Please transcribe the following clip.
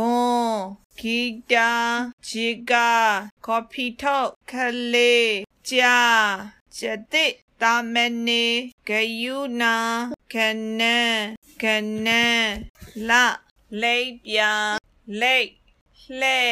ခွန်ဂီတာဂျီကာကော်ဖီထုတ်ခလေးကြာကျတဲ့တာမနေဂယုနာခနန်ခနန်လလိပ်ပြလိပ်လှဲ